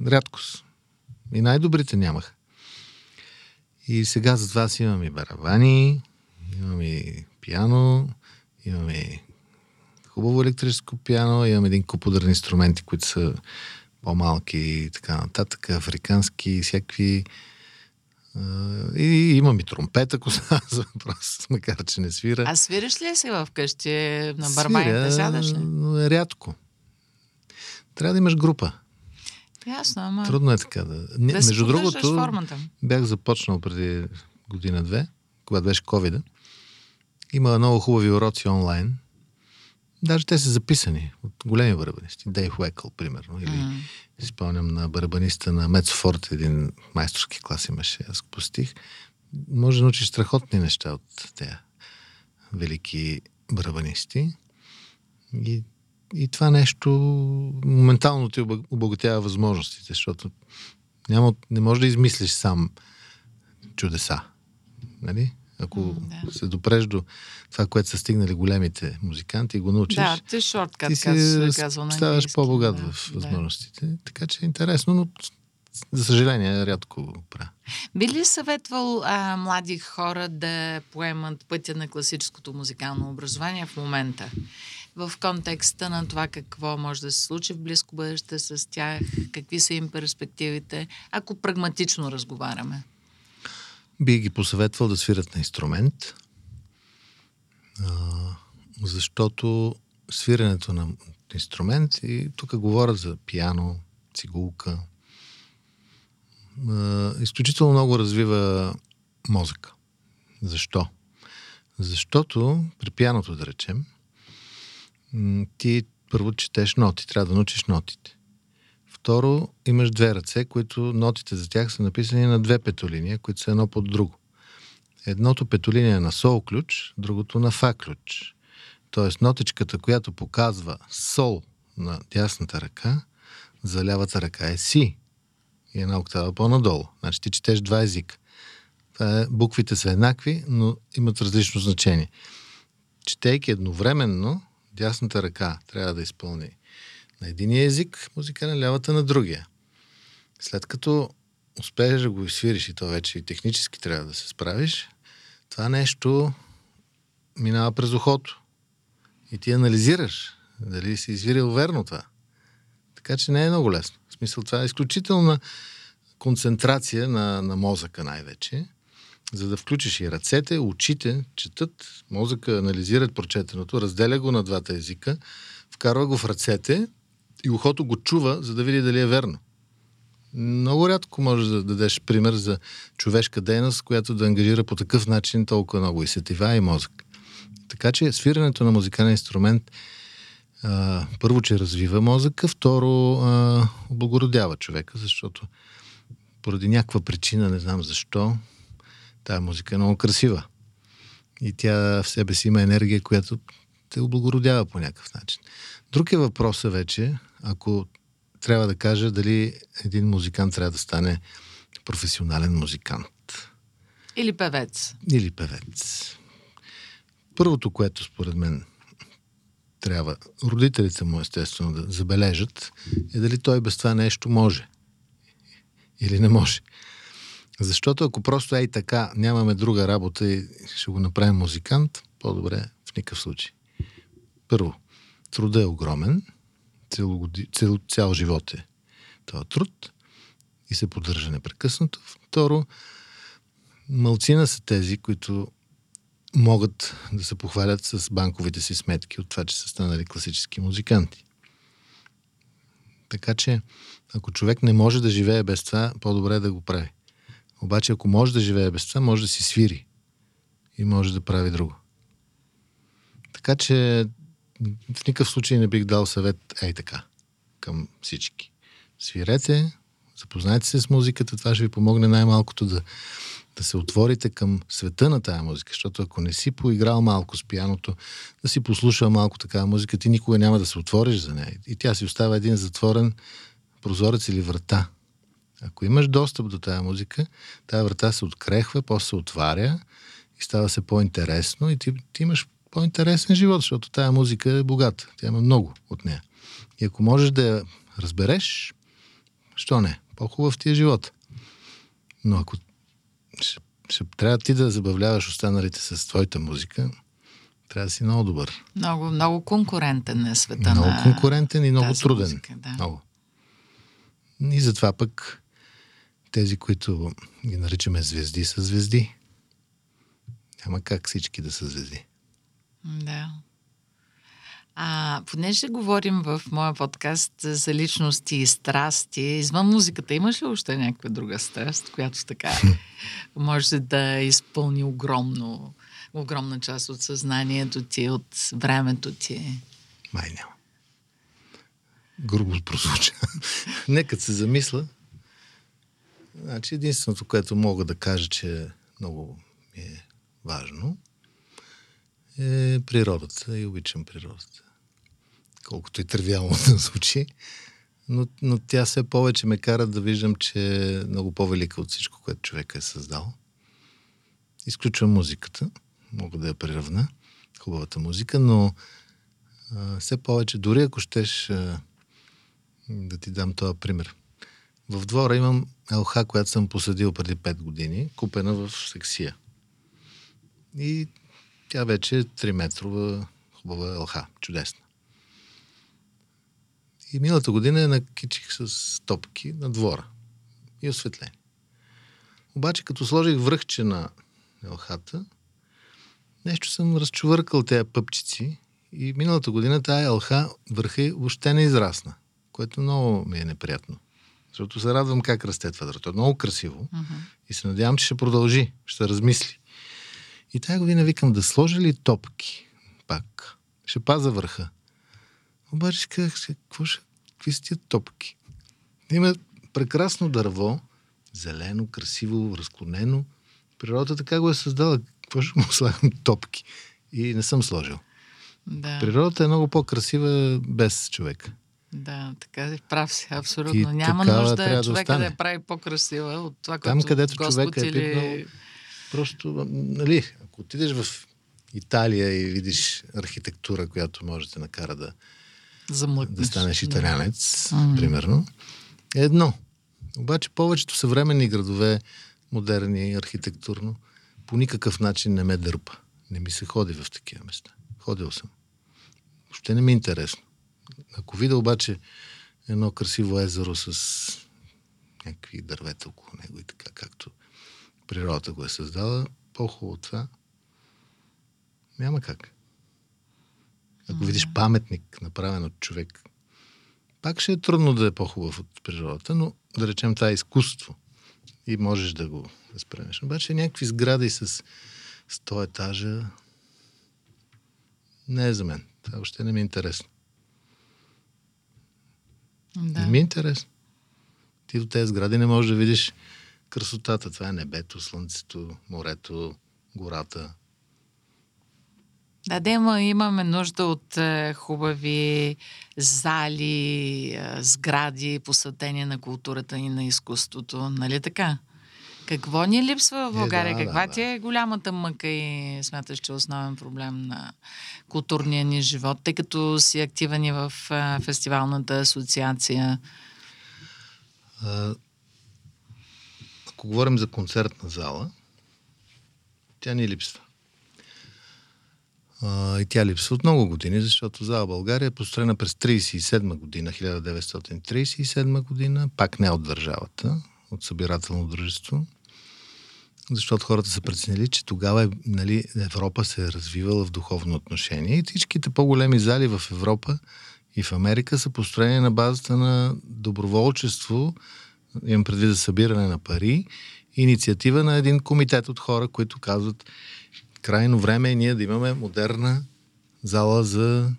рядкост. И най-добрите нямаха. И сега за това си имаме барабани, имаме пиано, имаме хубаво електрическо пиано, имам един куп ударни инструменти, които са по-малки и така нататък, африкански, всякакви. И имам и тромпет, ако са за въпрос, макар че не свира. А свираш ли си вкъщи на барбаните? Сядаш ли? Но рядко. Трябва да имаш група. Ясно, ама... Трудно е така да... да Между другото, формата. бях започнал преди година-две, когато беше ковида. Има много хубави уроци онлайн Даже те са записани от големи барабанисти. Дейв Уекъл, примерно. Или mm. спомням на барабаниста на Мецфорд, един майсторски клас имаше, аз го постих. Може да научиш страхотни неща от тези велики барабанисти. И, и това нещо моментално ти обогатява възможностите, защото няма, не можеш да измислиш сам чудеса. Нали? Ако да. се допреш до това, което са стигнали големите музиканти и го научиш, да, ти, шорткат, ти си ставаш по-богат да, в възможностите. Да. Така че е интересно, но за съжаление, рядко го правя. Би ли съветвал а, млади хора да поемат пътя на класическото музикално образование в момента? В контекста на това какво може да се случи в близко бъдеще с тях, какви са им перспективите, ако прагматично разговаряме? Би ги посъветвал да свират на инструмент, а, защото свирането на инструмент, и тук говоря за пиано, цигулка, а, изключително много развива мозъка. Защо? Защото при пианото, да речем, ти първо четеш ноти, трябва да научиш нотите. Второ, имаш две ръце, които нотите за тях са написани на две петолиния, които са едно под друго. Едното петолиния е на сол ключ, другото на фа ключ. Тоест нотичката, която показва сол на дясната ръка, за лявата ръка е си. И една октава по-надолу. Значи ти четеш два езика. Е, буквите са еднакви, но имат различно значение. Четейки едновременно, дясната ръка трябва да изпълни на единия език, музикален, лявата на другия. След като успееш да го изсвириш и то вече и технически трябва да се справиш, това нещо минава през ухото. И ти анализираш дали си извирил верно това. Така че не е много лесно. В смисъл това е изключителна концентрация на, на мозъка най-вече, за да включиш и ръцете, очите, четат, мозъка анализират прочетеното, разделя го на двата езика, вкарва го в ръцете и ухото го чува, за да види дали е верно. Много рядко можеш да дадеш пример за човешка дейност, която да ангажира по такъв начин толкова много и сетива и мозък. Така че свирането на музикален инструмент а, първо, че развива мозъка, второ, а, облагородява човека, защото поради някаква причина, не знам защо, тая музика е много красива. И тя в себе си има енергия, която те облагородява по някакъв начин. Друг е въпросът вече, ако трябва да кажа дали един музикант трябва да стане професионален музикант. Или певец. Или певец. Първото, което според мен трябва родителите му естествено да забележат, е дали той без това нещо може. Или не може. Защото ако просто е и така, нямаме друга работа и ще го направим музикант, по-добре в никакъв случай. Първо, труда е огромен, цял, цял, цял живот е този труд. и се поддържа непрекъснато. Второ, малцина са тези, които могат да се похвалят с банковите си сметки от това, че са станали класически музиканти. Така че, ако човек не може да живее без това, по-добре е да го прави. Обаче, ако може да живее без това, може да си свири и може да прави друго. Така че в никакъв случай не бих дал съвет ей така към всички. Свирете, запознайте се с музиката, това ще ви помогне най-малкото да, да се отворите към света на тая музика, защото ако не си поиграл малко с пияното, да си послушал малко такава музика, ти никога няма да се отвориш за нея. И тя си остава един затворен прозорец или врата. Ако имаш достъп до тая музика, тая врата се открехва, после се отваря и става се по-интересно и ти, ти имаш по-интересен живот, защото тая музика е богата. Тя има много от нея. И ако можеш да я разбереш, що не? По-хубав ти е живот. Но ако ще, ще трябва ти да забавляваш останалите с твоята музика, трябва да си много добър. Много, много конкурентен е света Много на конкурентен и много труден. Музика, да. Много. И затова пък тези, които ги наричаме звезди, са звезди. Няма как всички да са звезди. Да. А, понеже говорим в моя подкаст за личности и страсти, извън музиката, имаш ли още някаква друга страст, която така може да изпълни огромно, огромна част от съзнанието ти, от времето ти? Май няма. Грубо прозвуча. Нека се замисля. Значи единственото, което мога да кажа, че много ми е важно, е природата и обичам природата. Колкото и тривиално да звучи, но, но тя все повече ме кара да виждам, че е много по-велика от всичко, което човек е създал. Изключвам музиката, мога да я приравна, хубавата музика, но а, все повече, дори ако щеш а, да ти дам този пример. В двора имам елха, която съм посадил преди 5 години, купена в сексия. И тя вече е 3 метрова хубава елха. Чудесна. И миналата година я накичих с топки на двора и осветление. Обаче, като сложих връхче на елхата, нещо съм разчувъркал тези пъпчици и миналата година тая елха върха въобще не израсна, което много ми е неприятно. Защото се радвам как расте това дърво. е много красиво uh-huh. и се надявам, че ще продължи, ще размисли. И тази година викам да сложа ли топки пак. Ще паза върха. Обаче казах, какво ще, какви са тия топки? Има прекрасно дърво, зелено, красиво, разклонено. Природата така го е създала. Какво ще му слагам топки? И не съм сложил. Да. Природата е много по-красива без човека. Да, така е, прав си, абсолютно. И Няма нужда човека да, да я прави по-красива от това, Там, което където човек е пипнал, просто, нали, ако отидеш в Италия и видиш архитектура, която може да те накара да, да станеш италянец, да. примерно, е едно. Обаче повечето съвременни градове, модерни, архитектурно, по никакъв начин не ме дърпа. Не ми се ходи в такива места. Ходил съм. Въобще не ми е интересно. Ако видя обаче едно красиво езеро с някакви дървета около него и така, както природата го е създала, по-хубаво това няма как. Ако видиш паметник, направен от човек, пак ще е трудно да е по-хубав от природата, но да речем това е изкуство и можеш да го възприемеш. Обаче някакви сгради с 100 етажа не е за мен. Това още не ми е интересно. Да. Не ми е интересно. Ти до тези сгради не можеш да видиш красотата. Това е небето, слънцето, морето, гората. Да, да, има, имаме нужда от е, хубави зали, е, сгради, посветени на културата и на изкуството. Нали така? Какво ни липсва в е, България? Е, да, Каква да, ти е голямата мъка и смяташ, че е основен проблем на културния ни живот, тъй като си активен и в е, фестивалната асоциация? А, ако говорим за концертна зала, тя ни липсва. А, и тя липсва от много години, защото зала България е построена през 1937 година, 1937 година, пак не от държавата, от събирателно дружество, защото хората са преценили, че тогава нали, Европа се е развивала в духовно отношение и всичките по-големи зали в Европа и в Америка са построени на базата на доброволчество, имам предвид за събиране на пари, инициатива на един комитет от хора, които казват крайно време е ние да имаме модерна зала за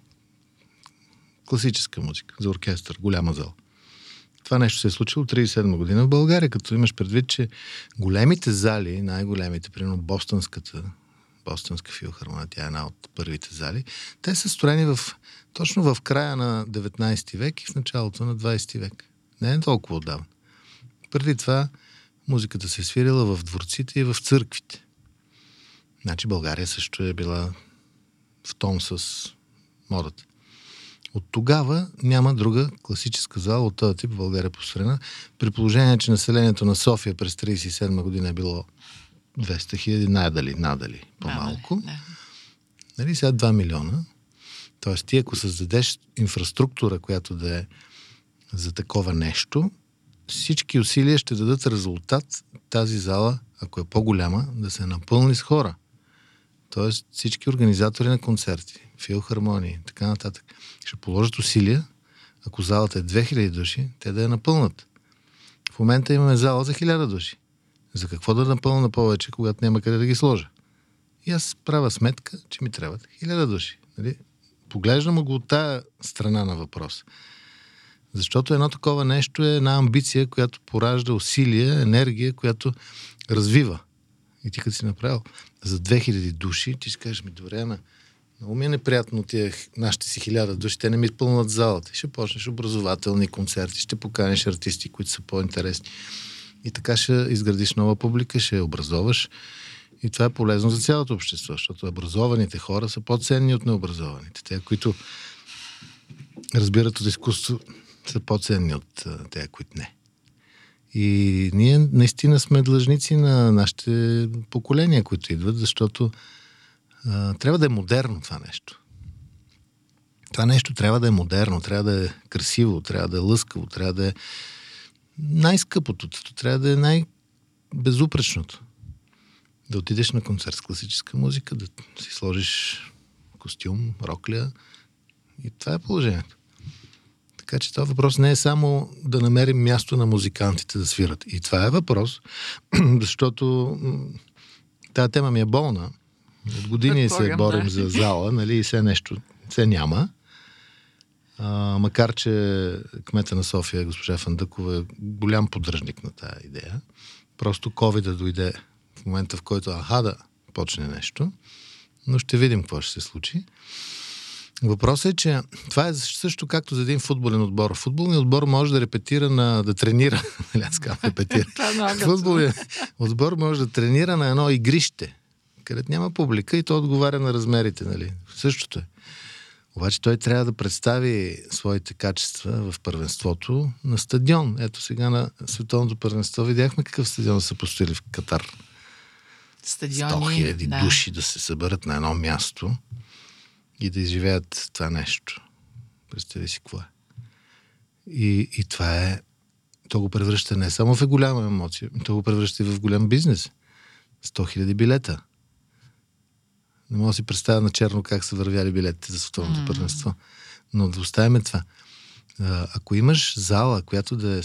класическа музика, за оркестър, голяма зала. Това нещо се е случило 37 година в България, като имаш предвид, че големите зали, най-големите, примерно Бостонската, Бостонска филхармония, тя е една от първите зали, те са строени в, точно в края на 19 век и в началото на 20 век. Не е толкова отдавна. Преди това музиката се е свирила в дворците и в църквите. Значи България също е била в тон с модата. От тогава няма друга класическа зала от този тип в България по страна. При положение, че населението на София през 1937 година е било 200 хиляди, надали, надали, по-малко. Да, да. Нали, сега 2 милиона. Тоест ти ако създадеш инфраструктура, която да е за такова нещо, всички усилия ще дадат резултат тази зала, ако е по-голяма, да се напълни с хора. Тоест всички организатори на концерти, филхармонии, така нататък, ще положат усилия, ако залата е 2000 души, те да я напълнат. В момента имаме зала за 1000 души. За какво да напълна повече, когато няма къде да ги сложа? И аз правя сметка, че ми трябват 1000 души. Нали? Поглеждам го от тая страна на въпрос. Защото едно такова нещо е една амбиция, която поражда усилия, енергия, която развива. И ти като си направил за 2000 души, ти си кажеш ми, добре, ама много ми е неприятно тия нашите си хиляда души, те не ми изпълнат залата. Ще почнеш образователни концерти, ще поканеш артисти, които са по-интересни. И така ще изградиш нова публика, ще я образоваш. И това е полезно за цялото общество, защото образованите хора са по-ценни от необразованите. Те, които разбират от изкуство, са по-ценни от тези, които не. И ние наистина сме длъжници на нашите поколения, които идват, защото а, трябва да е модерно това нещо. Това нещо трябва да е модерно, трябва да е красиво, трябва да е лъскаво, трябва да е най-скъпото, трябва да е най-безупречното. Да отидеш на концерт с класическа музика, да си сложиш костюм, рокля и това е положението. Така че това въпрос не е само да намерим място на музикантите да свират. И това е въпрос, защото тази тема ми е болна. От години се борим да. за зала, нали, и все нещо, все няма. А, макар, че кмета на София, госпожа Фандъкова, е голям поддръжник на тази идея. Просто COVID да дойде в момента, в който аха да почне нещо. Но ще видим какво ще се случи. Въпросът е, че това е също както за един футболен отбор. Футболният отбор може да репетира на... да тренира. Нали, аз репетира. Е Футболният отбор може да тренира на едно игрище, където няма публика и то отговаря на размерите. Нали? Същото е. Обаче той трябва да представи своите качества в първенството на стадион. Ето сега на световното първенство видяхме какъв стадион са построили в Катар. Стадиони, 100 хиляди да. души да се съберат на едно място и да изживеят това нещо. Представи си какво е. И, и това е... То го превръща не само в голяма емоция, то го превръща и в голям бизнес. 100 хиляди билета. Не мога да си представя на черно как са вървяли билетите за световното mm. първенство. Но да оставяме това. Ако имаш зала, която да е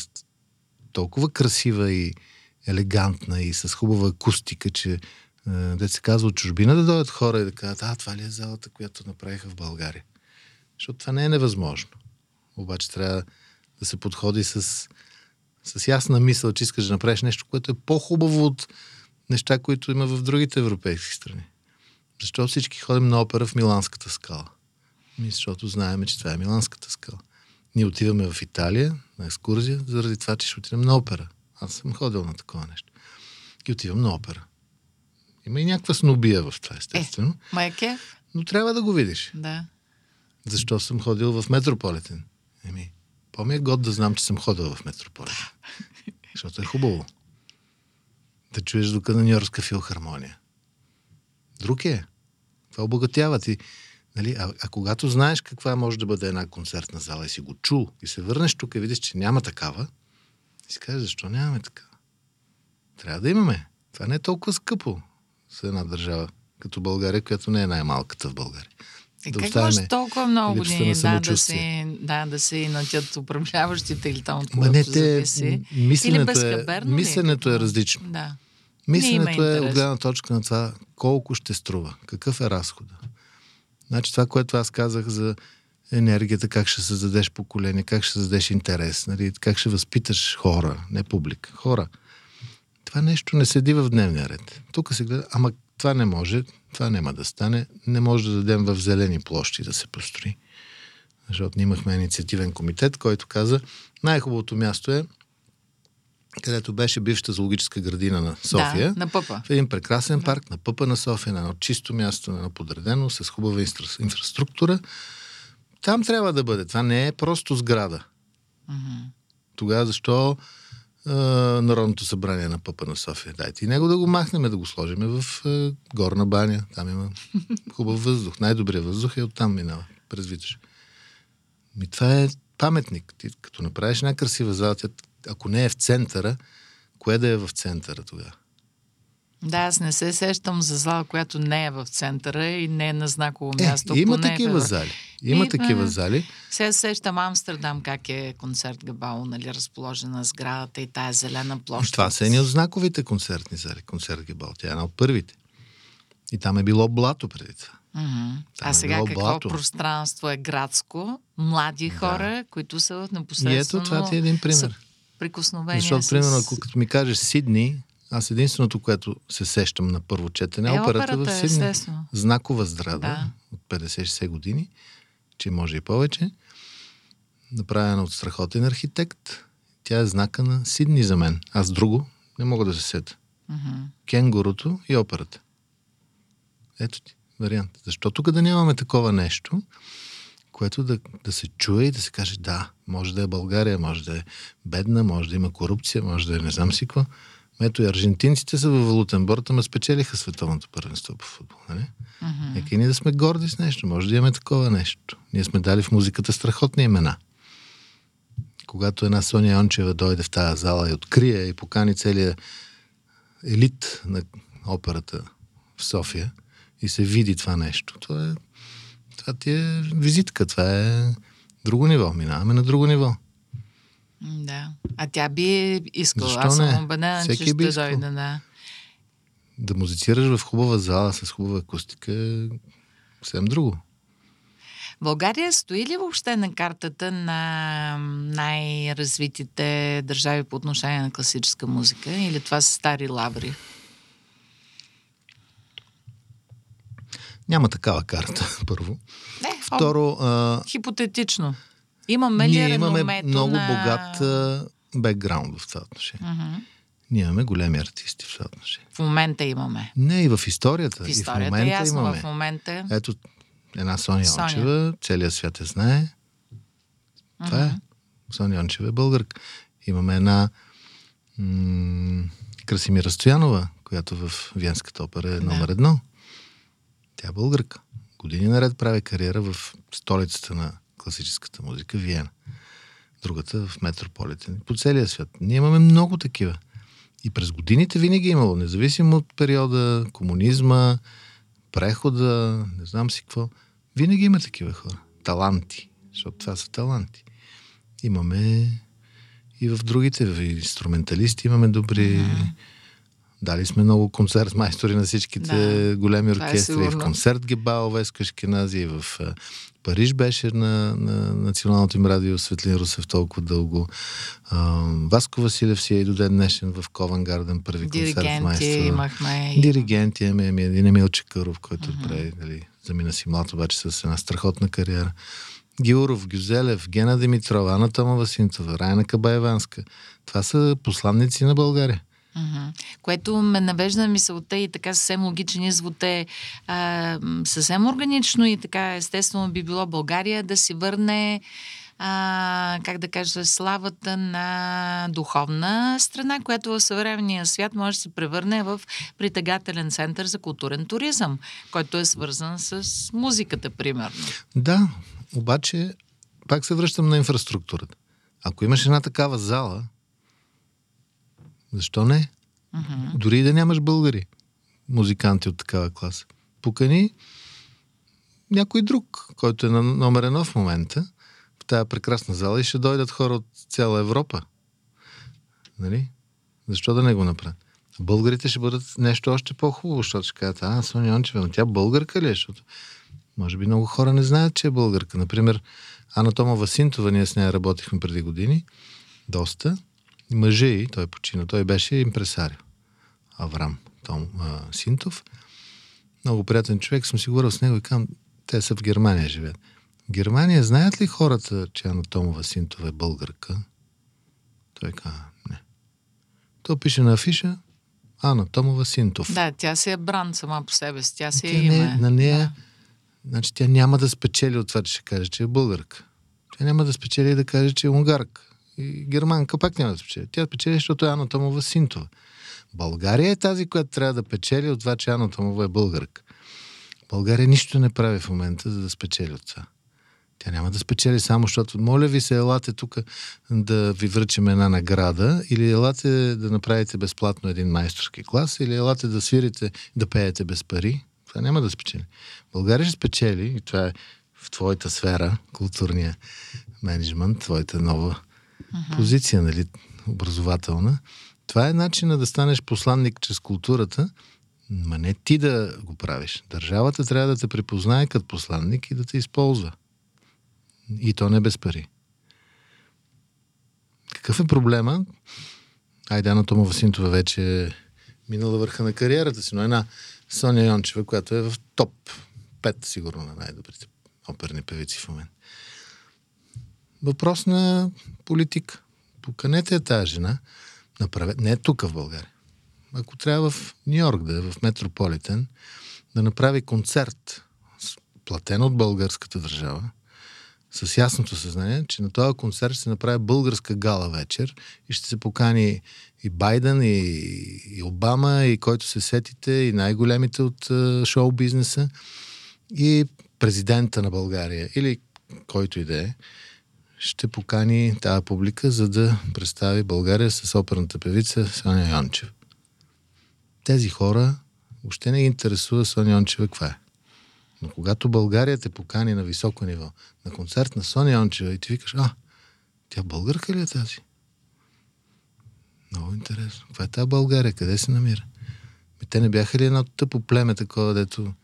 толкова красива и елегантна и с хубава акустика, че да се казва от чужбина да дойдат хора и да кажат, а, това ли е залата, която направиха в България? Защото това не е невъзможно. Обаче трябва да се подходи с, с ясна мисъл, че искаш да направиш нещо, което е по-хубаво от неща, които има в другите европейски страни. Защо всички ходим на опера в Миланската скала? Ми, защото знаем, че това е Миланската скала. Ние отиваме в Италия на екскурзия, заради това, че ще отидем на опера. Аз съм ходил на такова нещо. И отивам на опера. Има и някаква снобия в това, естествено. Е, майке? Но трябва да го видиш. Да. Защо съм ходил в Метрополитен? Еми, по-ми е год да знам, че съм ходил в Метрополитен. Защото е хубаво. Да чуеш звука на Нью-Йоркска филхармония. Друг е. Това обогатява ти. Нали? А, а когато знаеш каква може да бъде една концертна зала и си го чул и се върнеш тук и видиш, че няма такава, и си кажеш, защо нямаме такава? Трябва да имаме. Това не е толкова скъпо за една държава, като България, която не е най-малката в България. И да как може толкова много години да, да, се, да, да се инатят управляващите или там от не, те, мисленето, е, мисленето е различно. Да. Мисленето е от гледна точка на това колко ще струва, какъв е разхода. Значи това, което аз казах за енергията, как ще създадеш поколение, как ще създадеш интерес, нали, как ще възпиташ хора, не публика, хора. Това нещо не седи в дневния ред. Тук се гледа, ама това не може, това няма да стане, не може да дадем в зелени площи да се построи. Защото имахме инициативен комитет, който каза, най-хубавото място е където беше бившата зоологическа градина на София. Да, на Пъпа. В един прекрасен да. парк на Пъпа на София, на едно чисто място, на едно подредено, с хубава инфраструктура. Там трябва да бъде. Това не е просто сграда. Mm-hmm. Тогава защо Народното събрание на Пъпа на София? Дайте и него да го махнем, да го сложим в а, горна баня. Там има хубав въздух. Най-добрият въздух е оттам минава, през Витош. Ми това е паметник. Ти като направиш една красива зала, ако не е в центъра, кое да е в центъра тогава? Да, аз не се сещам за зала, която не е в центъра и не е на знаково е, място. Има такива в... зали. Има и, такива зали. Сега сещам Амстердам как е концерт Габао, нали, разположена сградата и тая зелена площ. Това са едни от знаковите концертни зали. Концерт Габао. Тя е една от първите. И там е било блато преди това. Mm-hmm. А е сега какво блато. пространство е градско? Млади да. хора, които са в непосредствено... И ето това ти е един пример прикосновение. Защото, с... примерно, ако като ми кажеш Сидни, аз единственото, което се сещам на първо четене, е, е операта, в Сидни. Естествено. Знакова здрада да. от 50-60 години, че може и повече. Направена от страхотен архитект. Тя е знака на Сидни за мен. Аз друго не мога да се сета. Mm-hmm. Кенгурото и операта. Ето ти вариант. Защо тук да нямаме такова нещо? което да, да се чуе и да се каже да, може да е България, може да е бедна, може да има корупция, може да е не знам си какво. Ето и аржентинците са във валутен борт, ама спечелиха световното първенство по футбол. Нали? Uh-huh. Нека и ние да сме горди с нещо. Може да имаме такова нещо. Ние сме дали в музиката страхотни имена. Когато една Соня Йончева дойде в тази зала и открие и покани целият елит на операта в София и се види това нещо, това е това ти е визитка, това е друго ниво. Минаваме на друго ниво. Да. А тя би искала. Защо Аз съм убедена, че ще дойде. Да. да музицираш в хубава зала с хубава акустика е съвсем друго. България стои ли въобще на картата на най-развитите държави по отношение на класическа музика? Или това са стари лаври? Няма такава карта, първо. Не, Второ... А... Хипотетично. Имаме ли Ние имаме много на... богат бекграунд в това отношение. Uh-huh. Ние имаме големи артисти в това отношение. В момента имаме. Не, и в историята. В историята, и в момента ясно, имаме. в момента. Ето, една Соня, Соня. Ончева, целият свят я знае. Това uh-huh. е. Соня Ончева е българка. Имаме една м- Красимира Стоянова, която в Венската опера е номер едно. Тя е българка. Години наред прави кариера в столицата на класическата музика, Виена. Другата в Метрополитен. По целия свят. Ние имаме много такива. И през годините винаги е имало, независимо от периода, комунизма, прехода, не знам си какво. Винаги има такива хора. Таланти. Защото това са таланти. Имаме и в другите в инструменталисти имаме добри mm-hmm Дали сме много концерт майстори на всичките да, големи е оркестри. Е в концерт Гебао, Шкенази, в Париж беше на, на националното им радио Светлин Русев толкова дълго. А, Васко Василев си е и до ден днешен в Ковен Гарден, първи Диригенти концерт майстор. имахме. Диригенти имаме, ами един Емил Чекаров, който uh-huh. прави, дали, замина си млад, обаче с една страхотна кариера. Георов, Гюзелев, Гена Димитрова, Ана Томова Синтова, Райна Кабаеванска. Това са посланници на България. Mm-hmm. Което ме навежда на мисълта и така съвсем логичен извод е а, съвсем органично и така естествено би било България да си върне а, как да кажа, славата на духовна страна, която в съвременния свят може да се превърне в притегателен център за културен туризъм, който е свързан с музиката, примерно. Да, обаче пак се връщам на инфраструктурата. Ако имаш една такава зала, защо не? Mm-hmm. Дори и да нямаш българи, музиканти от такава класа. Покани някой друг, който е на номер едно в момента, в тази прекрасна зала и ще дойдат хора от цяла Европа. Нали? Защо да не го направят? Българите ще бъдат нещо още по-хубаво, защото ще кажат, а, Соня Йончева, но тя българка ли е? Защото може би много хора не знаят, че е българка. Например, Ана Тома Васинтова, ние с нея работихме преди години, доста. Мъже и, той почина, той беше импресарио. Аврам Том а, Синтов. Много приятен човек, съм си говорил с него и казвам, те са в Германия живеят. В Германия знаят ли хората, че Ана Томова Синтова е българка? Той каза, не. То пише на афиша Ана Томова Синтов. Да, тя си е бранд сама по себе си. Тя си е име. Не, на нея, да. значи тя няма да спечели от това, че ще каже, че е българка. Тя няма да спечели да каже, че е унгарка. И германка пак няма да спечели. Тя спечели, защото е Ана Томова Синтова. България е тази, която трябва да печели от това, че Ана Томова е българка. България нищо не прави в момента, за да спечели от това. Тя няма да спечели само, защото моля ви се, елате тук да ви връчим една награда или елате да направите безплатно един майсторски клас или елате да свирите, да пеете без пари. Това няма да спечели. България ще спечели и това е в твоята сфера, културния менеджмент, твоята нова uh-huh. позиция, нали, образователна. Това е начина да станеш посланник чрез културата, ма не ти да го правиш. Държавата трябва да те припознае като посланник и да те използва. И то не без пари. Какъв е проблема? Айде, Ана Томова Синтова вече е минала върха на кариерата си, но една Соня Йончева, която е в топ 5, сигурно, на най-добрите оперни певици в момент. Въпрос на политика. Поканете я тази жена. Направе... Не е тук в България. Ако трябва в Нью Йорк да е, в Метрополитен, да направи концерт, платен от българската държава, с ясното съзнание, че на този концерт ще се направи българска гала вечер и ще се покани и Байден, и, и Обама, и който се сетите, и най-големите от uh, шоу бизнеса, и президента на България, или който и да е, ще покани тази публика, за да представи България с оперната певица Соня Йончев. Тези хора въобще не ги интересува Соня Йончева каква е. Но когато България те покани на високо ниво, на концерт на Соня Йончева и ти викаш, а, тя българка ли е тази? Много интересно. Каква е тази България? Къде се намира? Ми, те не бяха ли едно тъпо племе такова, дето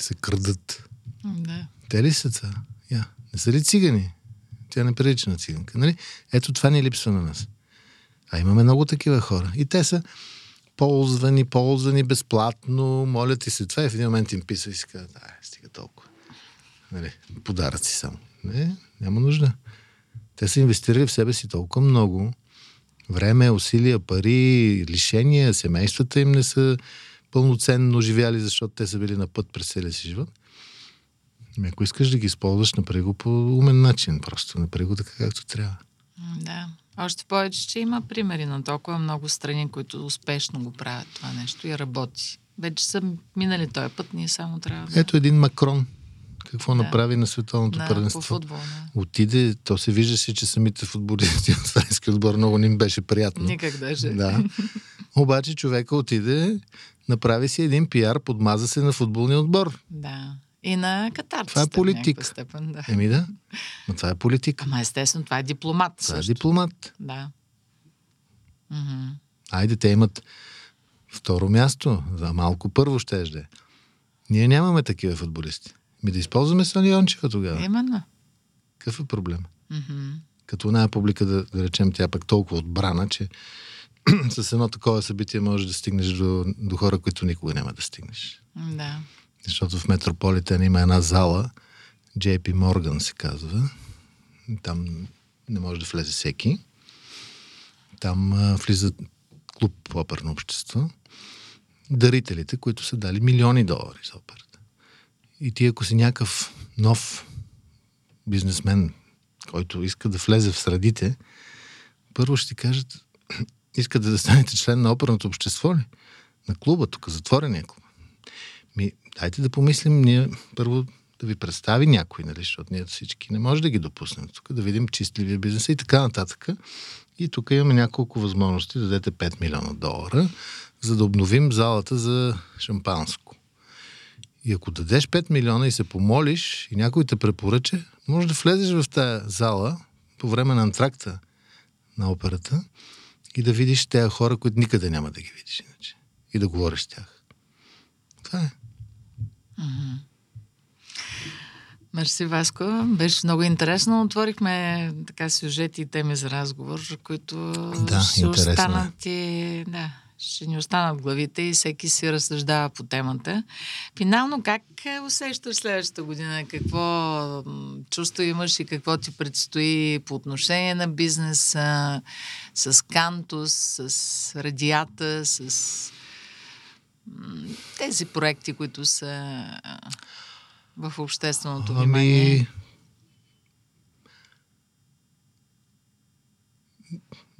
се крадат? Да. Те ли са това? Я. Не са ли цигани? Тя не прилича на циганка. Нали? Ето това ни липсва на нас. А имаме много такива хора. И те са ползвани, ползвани безплатно, моля ти се това и в един момент им писа и си казват, ай, стига толкова. Нали, подаръци само. Не, няма нужда. Те са инвестирали в себе си толкова много. Време, усилия, пари, лишения, семействата им не са пълноценно живяли, защото те са били на път през целия си живот. Ами ако искаш да ги използваш, направи го по умен начин. Просто направи го така, както трябва. Да. Още повече, че има примери на толкова много страни, които успешно го правят това нещо и работи. Вече са минали този път, ние само трябва да... Ето един Макрон. Какво да. направи на световното да, първенство? По футбол, да. Отиде, то се виждаше, че самите футболисти от френски отбор много не им беше приятно. Никак даже. Да. Обаче човека отиде, направи си един пиар, подмаза се на футболния отбор. Да. И на катарците. Това е политик. Степен, да. Еми да, но това е политика. Ама естествено, това е дипломат. Това е също. е дипломат. Да. Mm-hmm. Айде, те имат второ място, за малко първо ще е. Ние нямаме такива футболисти. Ми да използваме Сони Йончева тогава. Именно. Какъв е проблем? Mm-hmm. Като една публика, да, да речем, тя пък толкова отбрана, че с едно такова събитие можеш да стигнеш до, до хора, които никога няма да стигнеш. Да. Защото в Метрополитен има една зала, JP Morgan се казва. Там не може да влезе всеки. Там а, влиза клуб оперно общество. Дарителите, които са дали милиони долари за операта. И ти, ако си някакъв нов бизнесмен, който иска да влезе в средите, първо ще ти кажат, искате да станете член на оперното общество ли? На клуба, тук, затворения клуб. Ми, дайте да помислим ние първо да ви представи някой, нали, защото ние всички не може да ги допуснем тук, да видим чистливия бизнес и така нататък. И тук имаме няколко възможности да дадете 5 милиона долара, за да обновим залата за шампанско. И ако дадеш 5 милиона и се помолиш и някой те препоръча, може да влезеш в тази зала по време на антракта на операта и да видиш тези хора, които никъде няма да ги видиш иначе. И да говориш с тях. Това е. Мерси, Васко. Беше много интересно. Отворихме така сюжети и теми за разговор, които да, ще е. останат и... Да, ще ни останат главите и всеки си разсъждава по темата. Финално, как усещаш следващата година? Какво чувство имаш и какво ти предстои по отношение на бизнеса, с Кантус, с Радията, с тези проекти, които са в общественото ами... внимание?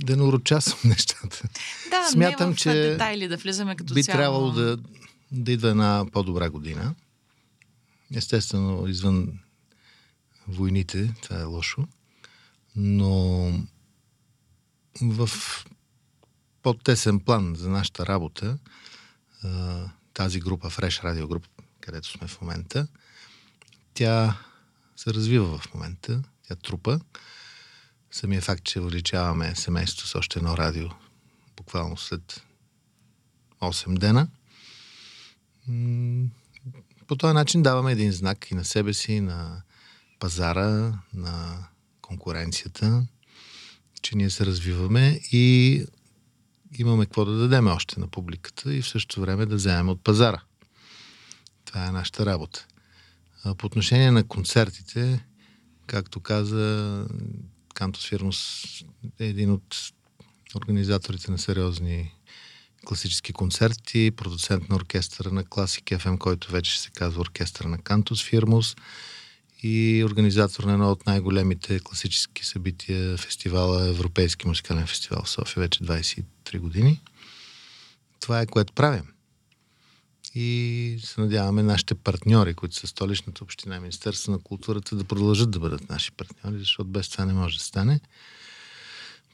Да не урочасвам нещата. Да, Смятам, не в че детайли да влизаме като би цяло. трябвало да, да идва една по-добра година. Естествено, извън войните, това е лошо. Но в по-тесен план за нашата работа, тази група, Fresh Radio Group, където сме в момента, тя се развива в момента, тя трупа. Самия факт, че увеличаваме семейството с още едно радио, буквално след 8 дена, по този начин даваме един знак и на себе си, на пазара, на конкуренцията, че ние се развиваме и имаме какво да дадем още на публиката и в същото време да вземем от пазара. Това е нашата работа. По отношение на концертите, както каза, Кантос Фирмус е един от организаторите на сериозни класически концерти, продуцент на оркестъра на Classic FM, който вече се казва оркестър на Кантос Фирмус и организатор на едно от най-големите класически събития, фестивала, Европейски музикален фестивал в София, вече 23 години. Това е което правим и се надяваме нашите партньори, които са столичната община и Министерство на културата, да продължат да бъдат наши партньори, защото без това не може да стане.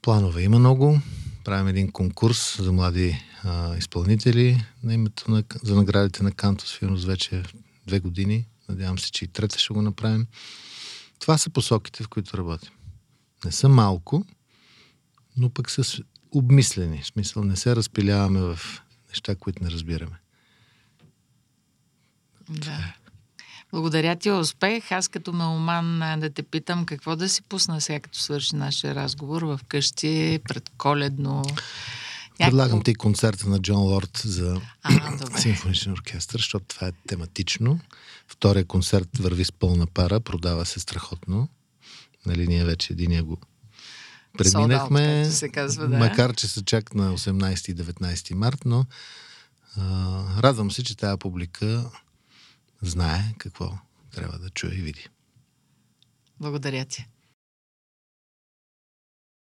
Планове има много. Правим един конкурс за млади а, изпълнители на името на, за наградите на Кантос Филмс вече две години. Надявам се, че и трета ще го направим. Това са посоките, в които работим. Не са малко, но пък са обмислени. В смисъл не се разпиляваме в неща, които не разбираме. Да. Благодаря ти, успех. Аз като меломан да те питам какво да си пусна сега, като свърши нашия разговор в къщи, предколедно. Предлагам ти концерта на Джон Лорд за симфоничен оркестър, защото това е тематично. Втория концерт върви с пълна пара, продава се страхотно. Нали, ние вече единия го преминахме, се казва, да. макар че са чак на 18 и 19 март, но а, радвам се, че тази публика знае какво трябва да чуе и види. Благодаря ти.